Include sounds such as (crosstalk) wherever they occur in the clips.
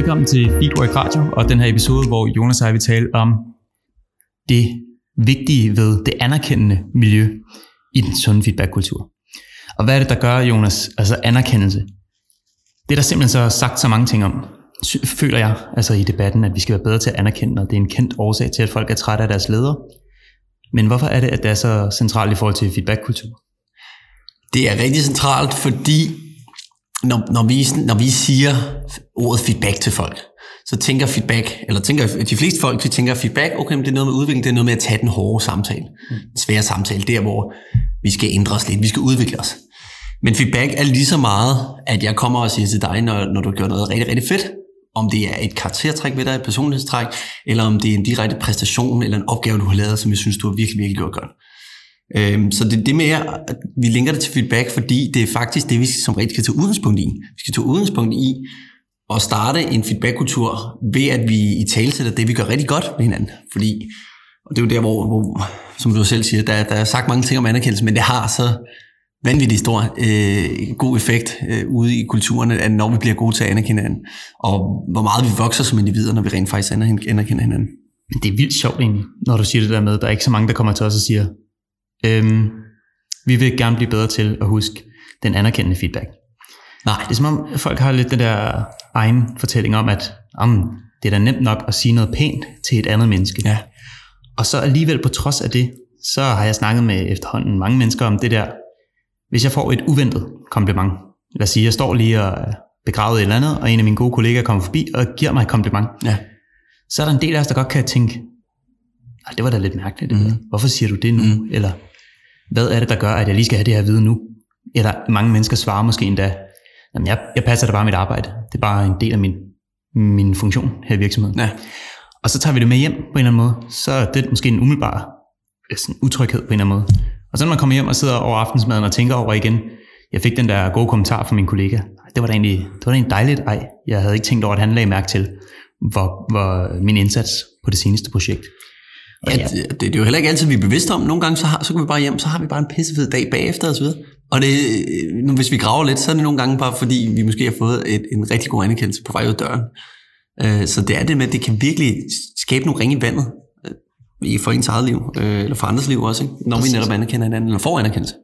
Velkommen til Feedwork Radio og den her episode, hvor Jonas og jeg vil tale om det vigtige ved det anerkendende miljø i den sunde feedback-kultur. Og hvad er det, der gør, Jonas, altså anerkendelse? Det er der simpelthen så sagt så mange ting om, føler jeg, altså i debatten, at vi skal være bedre til at anerkende, og det er en kendt årsag til, at folk er trætte af deres ledere. Men hvorfor er det, at det er så centralt i forhold til feedback-kultur? Det er rigtig centralt, fordi når, når, vi, når vi siger ordet feedback til folk, så tænker feedback, eller tænker de fleste folk, de tænker feedback, okay, men det er noget med udvikling, det er noget med at tage den hårde samtale, den svære samtale, der hvor vi skal ændre os lidt, vi skal udvikle os. Men feedback er lige så meget, at jeg kommer og siger til dig, når, når du gør noget rigtig, rigtig fedt, om det er et karaktertræk ved dig, et personlighedstræk, eller om det er en direkte præstation eller en opgave, du har lavet, som jeg synes, du har virkelig, virkelig gjort godt. Øhm, så det, det med, at vi linker det til feedback, fordi det er faktisk det, vi som rigtig skal tage udgangspunkt i. Vi skal tage udgangspunkt i at starte en feedbackkultur ved, at vi i tale sætter det, vi gør rigtig godt med hinanden. Fordi, og det er jo der, hvor, hvor som du selv siger, der, der er sagt mange ting om anerkendelse, men det har så vanvittig stor øh, god effekt øh, ude i kulturen, at når vi bliver gode til at anerkende hinanden, og hvor meget vi vokser som individer, når vi rent faktisk anerkender hinanden. Det er vildt sjovt egentlig, når du siger det der med, at der er ikke så mange, der kommer til os og siger, øhm, vi vil gerne blive bedre til at huske den anerkendende feedback. Nej. Det er som om, folk har lidt den der egen fortælling om, at om, det er da nemt nok at sige noget pænt til et andet menneske. Ja. Og så alligevel på trods af det, så har jeg snakket med efterhånden mange mennesker om det der, hvis jeg får et uventet kompliment, lad os sige, jeg står lige og begravet et eller andet, og en af mine gode kollegaer kommer forbi og giver mig et kompliment, ja. så er der en del af os, der godt kan tænke, det var da lidt mærkeligt. Mm. Hvorfor siger du det nu? Mm. Eller hvad er det, der gør, at jeg lige skal have det her at vide nu? Eller mange mennesker svarer måske endda, jamen jeg, jeg passer da bare mit arbejde. Det er bare en del af min, min funktion her i virksomheden. Ja. Og så tager vi det med hjem på en eller anden måde. Så er det måske en umiddelbar sådan utryghed på en eller anden måde. Og så når man kommer hjem og sidder over aftensmaden og tænker over igen, jeg fik den der gode kommentar fra min kollega. Det var da egentlig, det var da egentlig dejligt. Ej, jeg havde ikke tænkt over, at han lagde mærke til, hvor, hvor min indsats på det seneste projekt. Ja, ja. Det, det, det, er jo heller ikke altid, vi er bevidste om. Nogle gange, så, har, så går vi bare hjem, så har vi bare en pissefed dag bagefter og så videre. Og det, nu, hvis vi graver lidt, så er det nogle gange bare fordi, vi måske har fået et, en rigtig god anerkendelse på vej ud af døren. Uh, så det er det med, at det kan virkelig skabe nogle ringe i vandet i for ens eget liv, øh, eller for andres liv også, ikke? når Præcis. vi netop anerkender hinanden, eller får anerkendelse.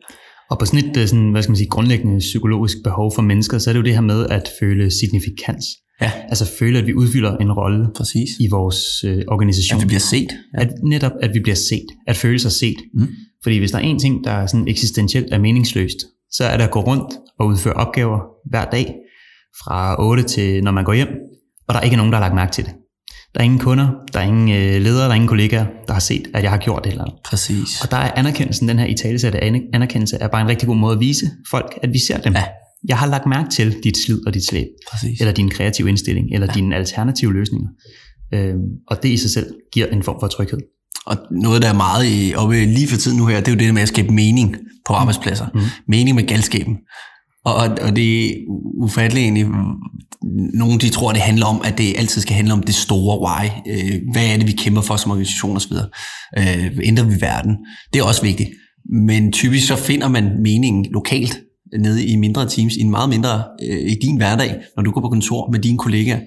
Og på sådan et øh, sådan, hvad skal man sige, grundlæggende psykologisk behov for mennesker, så er det jo det her med at føle signifikans. Ja. Altså føle, at vi udfylder en rolle Præcis. i vores øh, organisation. At vi bliver set. Ja. At, netop, at vi bliver set. At føle sig set. Mm. Fordi hvis der er en ting, der er sådan eksistentielt er meningsløst, så er det at gå rundt og udføre opgaver hver dag, fra 8 til når man går hjem, og der er ikke nogen, der har lagt mærke til det. Der er ingen kunder, der er ingen øh, ledere, der er ingen kollegaer, der har set, at jeg har gjort det eller andet. Præcis. Og der er anerkendelsen, den her italesætte anerkendelse, er bare en rigtig god måde at vise folk, at vi ser dem. Ja. Jeg har lagt mærke til dit slid og dit slæb, Præcis. eller din kreative indstilling, eller ja. dine alternative løsninger. Øhm, og det i sig selv giver en form for tryghed. Og noget, der er meget i, oppe lige for tiden nu her, det er jo det med at skabe mening på arbejdspladser. Mm. Mening med galskaben. Og, og det er ufatteligt egentlig, nogle de tror, det handler om, at det altid skal handle om det store why. Øh, hvad er det, vi kæmper for som organisation osv.? Øh, ændrer vi verden? Det er også vigtigt. Men typisk så finder man meningen lokalt nede i mindre teams, i en meget mindre øh, i din hverdag, når du går på kontor med dine kollegaer.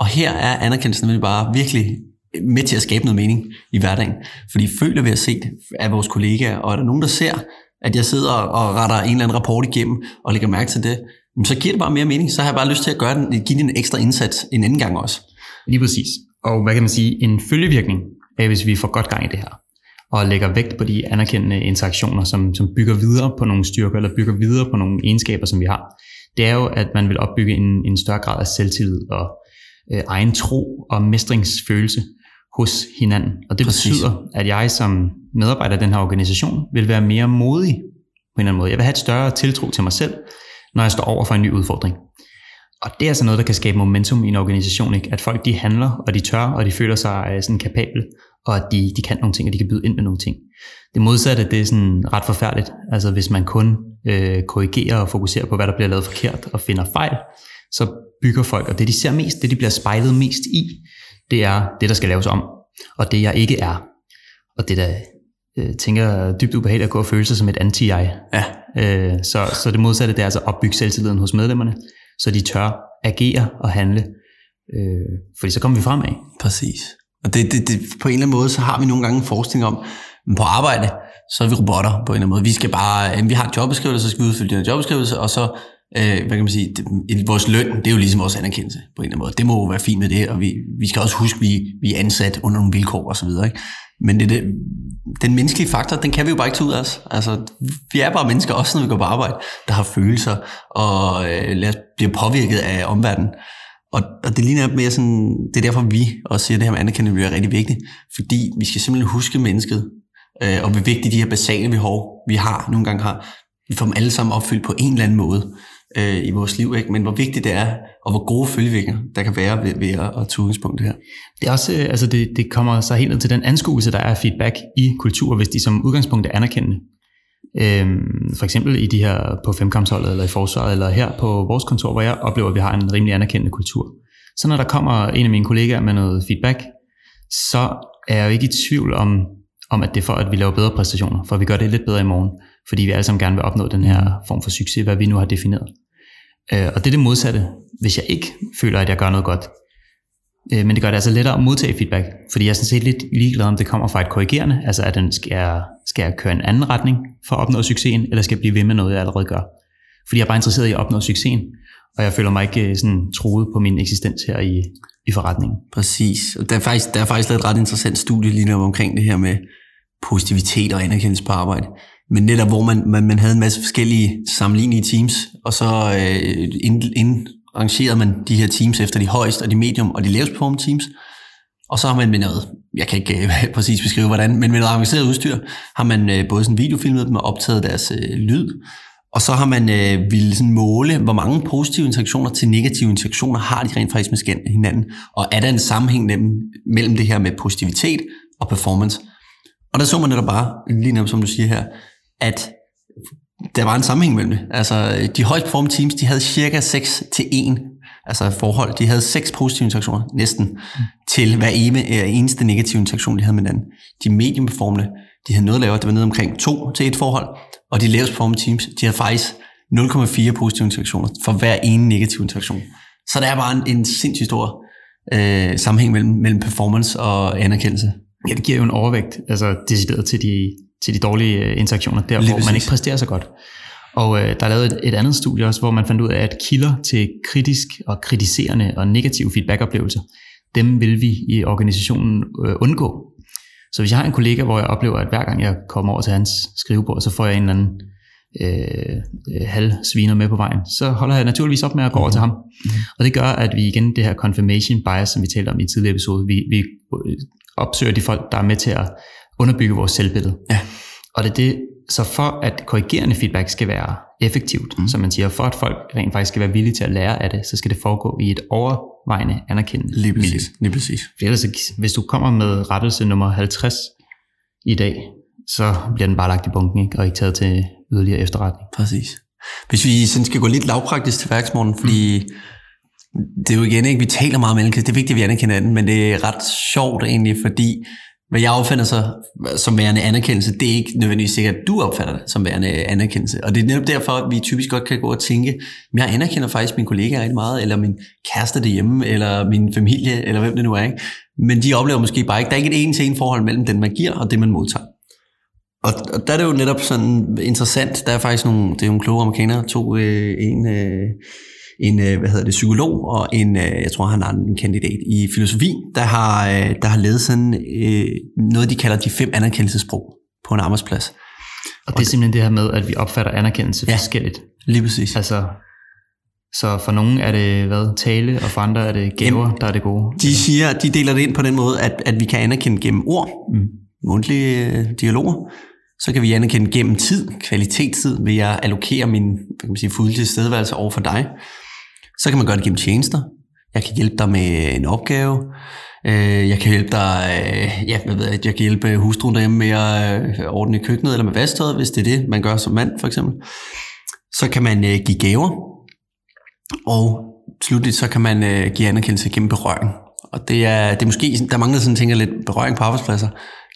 Og her er anerkendelsen bare virkelig med til at skabe noget mening i hverdagen. Fordi føler vi at set af vores kollegaer, og er der nogen, der ser, at jeg sidder og retter en eller anden rapport igennem og lægger mærke til det, så giver det bare mere mening. Så har jeg bare lyst til at gøre den, give den en ekstra indsats en anden gang også. Lige præcis. Og hvad kan man sige, en følgevirkning af, hvis vi får godt gang i det her, og lægger vægt på de anerkendende interaktioner, som, som bygger videre på nogle styrker, eller bygger videre på nogle egenskaber, som vi har, det er jo, at man vil opbygge en, en større grad af selvtillid og øh, egen tro og mestringsfølelse hos hinanden. Og det Præcis. betyder, at jeg som medarbejder i den her organisation vil være mere modig på en eller anden måde. Jeg vil have et større tiltro til mig selv, når jeg står over for en ny udfordring. Og det er altså noget, der kan skabe momentum i en organisation, ikke? at folk de handler, og de tør, og de føler sig øh, sådan kapable, og at de, de kan nogle ting, og de kan byde ind med nogle ting. Det modsatte, det er sådan ret forfærdeligt. Altså hvis man kun øh, korrigerer og fokuserer på, hvad der bliver lavet forkert, og finder fejl, så bygger folk, og det de ser mest, det de bliver spejlet mest i, det er det, der skal laves om, og det jeg ikke er. Og det der øh, tænker dybt ubehageligt at gå og føle sig som et anti-jeg. Ja. Øh, så, så det modsatte, det er altså at opbygge selvtilliden hos medlemmerne, så de tør agere og handle Øh, fordi så kommer vi fremad. Præcis. Og det, det, det, på en eller anden måde, så har vi nogle gange en forestilling om, på arbejde, så er vi robotter på en eller anden måde. Vi skal bare, vi har en jobbeskrivelse, så skal vi udfylde den jobbeskrivelse, og så, øh, hvad kan man sige, det, vores løn, det er jo ligesom vores anerkendelse på en eller anden måde. Det må jo være fint med det, og vi, vi skal også huske, at vi, vi er ansat under nogle vilkår og så videre. Ikke? Men det, det, den menneskelige faktor, den kan vi jo bare ikke tage ud af os. Altså, vi er bare mennesker, også når vi går på arbejde, der har følelser og øh, bliver påvirket af omverdenen. Og, og det ligner mere sådan, det er derfor vi også siger, at det her med anerkendelse er rigtig vigtigt, fordi vi skal simpelthen huske mennesket, øh, og hvor vigtige de her basale behov, vi har, nogle gange har, vi får dem alle sammen opfyldt på en eller anden måde øh, i vores liv, ikke? men hvor vigtigt det er, og hvor gode følgevirkninger der kan være ved, ved at, at tage udgangspunkt her. Det, er også, øh, altså det, det kommer så helt ned til den anskuelse, der er feedback i kultur, hvis de som udgangspunkt er anerkendende. Øhm, for eksempel i de her på femkampsholdet, eller i forsvaret, eller her på vores kontor, hvor jeg oplever, at vi har en rimelig anerkendende kultur. Så når der kommer en af mine kollegaer med noget feedback, så er jeg jo ikke i tvivl om, om at det er for, at vi laver bedre præstationer, for vi gør det lidt bedre i morgen, fordi vi alle sammen gerne vil opnå den her form for succes, hvad vi nu har defineret. Øh, og det er det modsatte, hvis jeg ikke føler, at jeg gør noget godt. Øh, men det gør det altså lettere at modtage feedback, fordi jeg er sådan set lidt ligeglad, om det kommer fra et korrigerende, altså at den skal, jeg, skal jeg køre en anden retning for at opnå succesen, eller skal jeg blive ved med noget, jeg allerede gør. Fordi jeg er bare interesseret i at opnå succesen, og jeg føler mig ikke øh, sådan troet på min eksistens her i, i forretningen. Præcis. Og der er faktisk, der er faktisk lavet et ret interessant studie lige nu omkring det her med positivitet og anerkendelse på arbejde. Men netop hvor man, man, man havde en masse forskellige sammenlignelige teams, og så øh, ind, ind, rangerede man de her teams efter de højeste og de medium og de lavest performende teams. Og så har man med noget, jeg kan ikke øh, (laughs) præcis beskrive hvordan, men med noget avanceret udstyr, har man øh, både sådan videofilmet dem og optaget deres øh, lyd. Og så har man øh, ville sådan måle, hvor mange positive interaktioner til negative interaktioner har de rent faktisk med hinanden. Og er der en sammenhæng mellem, mellem det her med positivitet og performance. Og der så man netop bare, lige netop som du siger her, at der var en sammenhæng mellem det. Altså, de højst performende teams, de havde cirka 6 til 1 altså forhold. De havde seks positive interaktioner, næsten, mm. til hver eneste negative interaktion, de havde med hinanden. De medium performende, de havde noget lavere, det var nede omkring 2 til et forhold, og de lavest performende teams, de havde faktisk 0,4 positive interaktioner for hver ene negativ interaktion. Så der er bare en, en sindssygt stor øh, sammenhæng mellem, mellem performance og anerkendelse. Ja, det giver jo en overvægt, altså decideret til de, til de dårlige øh, interaktioner, der Lige hvor præcis. man ikke præsterer så godt. Og øh, der er lavet et, et andet studie også, hvor man fandt ud af, at kilder til kritisk og kritiserende og negative feedbackoplevelser, dem vil vi i organisationen øh, undgå. Så hvis jeg har en kollega, hvor jeg oplever, at hver gang jeg kommer over til hans skrivebord, så får jeg en eller anden øh, øh halv sviner med på vejen, så holder jeg naturligvis op med at gå over til ham. Mm-hmm. Og det gør, at vi igen det her confirmation bias, som vi talte om i tidligere episode, vi, vi øh, opsøger de folk, der er med til at underbygge vores selvbillede. Ja. Og det er det, så for at korrigerende feedback skal være effektivt, mm. som man siger, for at folk rent faktisk skal være villige til at lære af det, så skal det foregå i et overvejende anerkendende Lige præcis. Lige præcis. For ellers, hvis du kommer med rettelse nummer 50 i dag, så bliver den bare lagt i bunken, ikke? og ikke taget til yderligere efterretning. Præcis. Hvis vi sådan skal gå lidt lavpraktisk til værksmorgen, fordi mm. det er jo igen ikke, vi taler meget om det er vigtigt, at vi anerkender den, men det er ret sjovt egentlig, fordi hvad jeg opfatter så som værende anerkendelse, det er ikke nødvendigvis sikkert, at du opfatter det som værende øh, anerkendelse. Og det er netop derfor, at vi typisk godt kan gå og tænke, men jeg anerkender faktisk min kollega rigtig meget, eller min kæreste derhjemme, eller min familie, eller hvem det nu er. Ikke? Men de oplever måske bare ikke, der er ikke et en-til-en forhold mellem den, man giver, og det, man modtager. Og, og der er det jo netop sådan interessant, der er faktisk nogle, det er nogle kloge amerikanere, to, øh, en, øh, en øh, hvad hedder det, psykolog og en, øh, jeg tror han er en kandidat i filosofi, der har, øh, der har lavet sådan noget, de kalder de fem anerkendelsesprog på en arbejdsplads. Og det er simpelthen det her med, at vi opfatter anerkendelse ja, forskelligt. lige præcis. Altså, så for nogle er det hvad, tale, og for andre er det gaver, Jamen, der er det gode. De siger, de deler det ind på den måde, at, at vi kan anerkende gennem ord, mm. mundtlige dialoger, så kan vi anerkende gennem tid, kvalitetstid, ved at allokere min kan man sige, fulde tilstedeværelse over for dig. Så kan man gøre det gennem tjenester. Jeg kan hjælpe dig med en opgave. Øh, jeg kan hjælpe dig, øh, ja, hvad ved jeg, jeg kan hjælpe hustruen derhjemme med at øh, ordne køkkenet eller med vasktøjet, hvis det er det, man gør som mand for eksempel. Så kan man give gaver, og slutligt så kan man give anerkendelse gennem berøring. Og det er, det er måske, der mangler sådan tænker lidt berøring på arbejdspladser.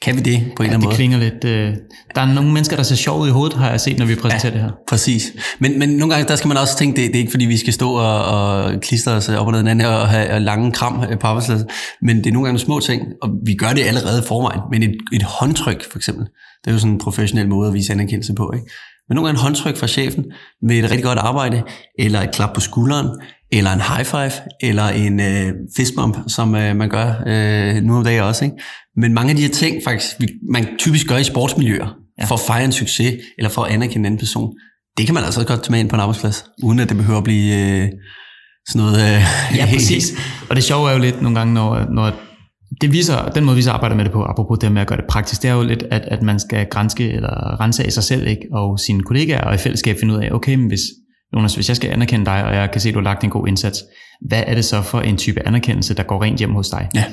Kan vi det på en eller Ja, anden det måde? klinger lidt... Øh, der er nogle mennesker, der ser sjov ud i hovedet, har jeg set, når vi præsenterer det her. Præcis. Men, men nogle gange, der skal man også tænke, det, det er ikke fordi, vi skal stå og, og klistre os op og ned hinanden og have lange kram på arbejdspladsen, men det er nogle gange nogle små ting, og vi gør det allerede i forvejen. Men et, et håndtryk, for eksempel, det er jo sådan en professionel måde at vise anerkendelse på, ikke? Men nogle gange et håndtryk fra chefen med et rigtig godt arbejde, eller et klap på skulderen, eller en high five, eller en øh, fistbump, som øh, man gør øh, nu om dagen også. Ikke? Men mange af de her ting, faktisk, vi, man typisk gør i sportsmiljøer, ja. for at fejre en succes, eller for at anerkende en anden person, det kan man altså godt tage med ind på en arbejdsplads, uden at det behøver at blive øh, sådan noget... Øh, (laughs) Ja, præcis. (laughs) Og det sjove er jo lidt nogle gange, når, når det viser, den måde vi så arbejder med det på, apropos det med at gøre det praktisk, det er jo lidt, at, at man skal grænske eller rense af sig selv ikke? og sine kollegaer, og i fællesskab finde ud af, okay, men hvis, Jonas, hvis jeg skal anerkende dig, og jeg kan se, at du har lagt en god indsats, hvad er det så for en type anerkendelse, der går rent hjem hos dig? Ja.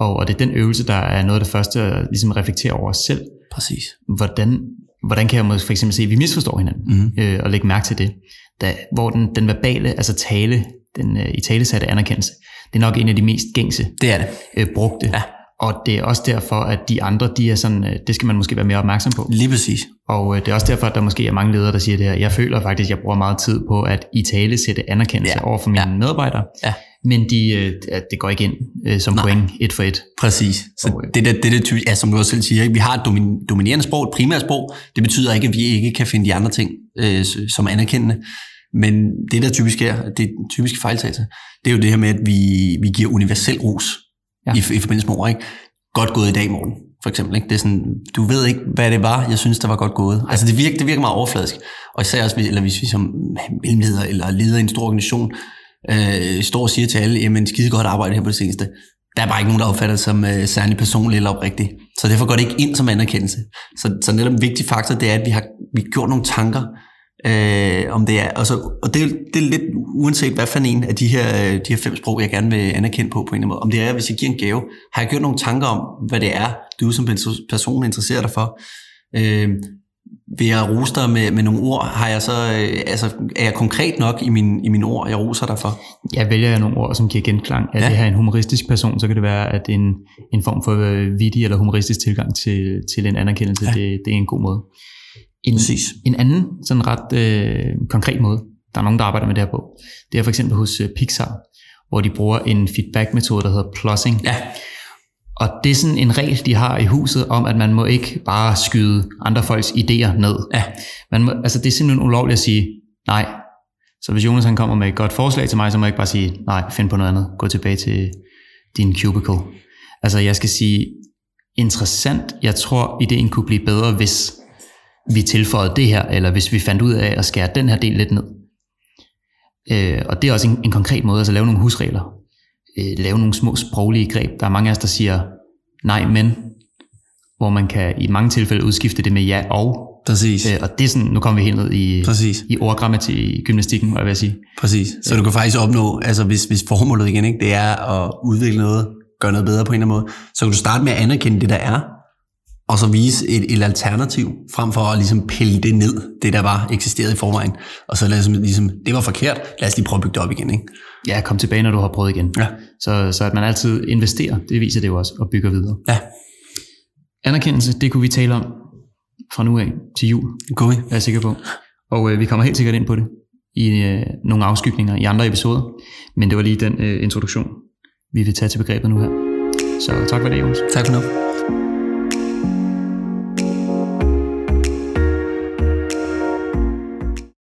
Og, og det er den øvelse, der er noget af det første, at ligesom reflektere over os selv. Præcis. Hvordan, hvordan kan jeg måske for eksempel se, at vi misforstår hinanden, Mhm. øh, og lægge mærke til det. Da, hvor den, den verbale, altså tale, den øh, i talesatte anerkendelse, det er nok en af de mest gængse Det er det. øh, brugte. Ja. Og det er også derfor, at de andre, de er sådan, øh, det skal man måske være mere opmærksom på. Lige præcis. Og øh, det er også derfor, at der måske er mange ledere, der siger det her. Jeg føler faktisk, at jeg bruger meget tid på at i tale sætte anerkendelse Ja. over for mine Ja. medarbejdere. Ja. Men de, øh, det går ikke ind som Nej. point et for et. Præcis. Så Og, det, der, det, der typisk, ja, som du også selv siger, vi har et domin, dominerende sprog, et primært sprog. Det betyder ikke, at vi ikke kan finde de andre ting øh, som anerkendende. Men det, der typisk er, det typiske fejltagelse, det er jo det her med, at vi, vi giver universel ros Ja. i, i forbindelse med ord. Ikke? Godt gået i dag, morgen, for eksempel. Ikke? Det er sådan, du ved ikke, hvad det var, jeg synes, der var godt gået. Altså det virker, det virker meget overfladisk. Og især også, eller hvis vi som mellemleder eller leder i en stor organisation, øh, står og siger til alle, jamen skide godt arbejde her på det seneste. Der er bare ikke nogen, der opfatter det som øh, særlig personligt eller oprigtigt. Så derfor går det ikke ind som anerkendelse. Så, så netop en vigtig faktor, det er, at vi har, vi har gjort nogle tanker, øh, om det er, og, så, og det, det er lidt uanset hvad for en af de her, øh, de her fem sprog, jeg gerne vil anerkende på, på en eller anden måde. Om det er, hvis jeg giver en gave, har jeg gjort nogle tanker om, hvad det er, du som person interesserer dig for. Øh, vil jeg rose dig med, med nogle ord? Har jeg så, øh, altså, er jeg konkret nok i min, i mine ord, jeg roser dig for? Jeg vælger nogle ord, som giver genklang. Er Ja. det her en humoristisk person, så kan det være, at en, en form for øh, vittig eller humoristisk tilgang til, til en anerkendelse, ja. det, det er en god måde. En, Præcis. en anden sådan ret øh, konkret måde, der er nogen, der arbejder med det her på, det er for eksempel hos øh, Pixar, hvor de bruger en feedback-metode, der hedder plussing. Ja, Og det er sådan en regel, de har i huset, om at man må ikke bare skyde andre folks idéer ned. ja, Man må, altså det er simpelthen ulovligt at sige nej. Så hvis Jonas han kommer med et godt forslag til mig, så må jeg ikke bare sige nej, find på noget andet. Gå tilbage til din cubicle. Altså jeg skal sige, interessant. Jeg tror, ideen kunne blive bedre, hvis vi tilføjede det her, eller hvis vi fandt ud af at skære den her del lidt ned. Øh, og det er også en, en konkret måde, altså lave nogle husregler. Øh, lave nogle små sproglige greb. Der er mange af os, der siger nej, men, hvor man kan i mange tilfælde udskifte det med ja og. præcis. Øh, og det er sådan, nu kommer vi helt ned i, Præcis. i ordgrammatik i gymnastikken, hvad jeg vil sige. Præcis. Så du kan faktisk opnå, altså hvis, hvis formålet igen, ikke, det er at udvikle noget, gøre noget bedre på en eller anden måde, så kan du starte med at anerkende det, der er, og så vise et, et alternativ, frem for at ligesom pille det ned, det der var eksisteret i forvejen, og så lad os ligesom, det var forkert, lad os lige prøve at bygge det op igen, ikke? Ja, kom tilbage, når du har prøvet igen. Ja. Så, så at man altid investerer, det viser det jo også, og bygger videre. Ja, Anerkendelse, det kunne vi tale om fra nu af til jul, går vi. er jeg sikker på. Og øh, vi kommer helt sikkert ind på det i øh, nogle afskygninger i andre episoder. Men det var lige den øh, introduktion, vi vil tage til begrebet nu her. Så tak for det, Jonas. Tak for nu.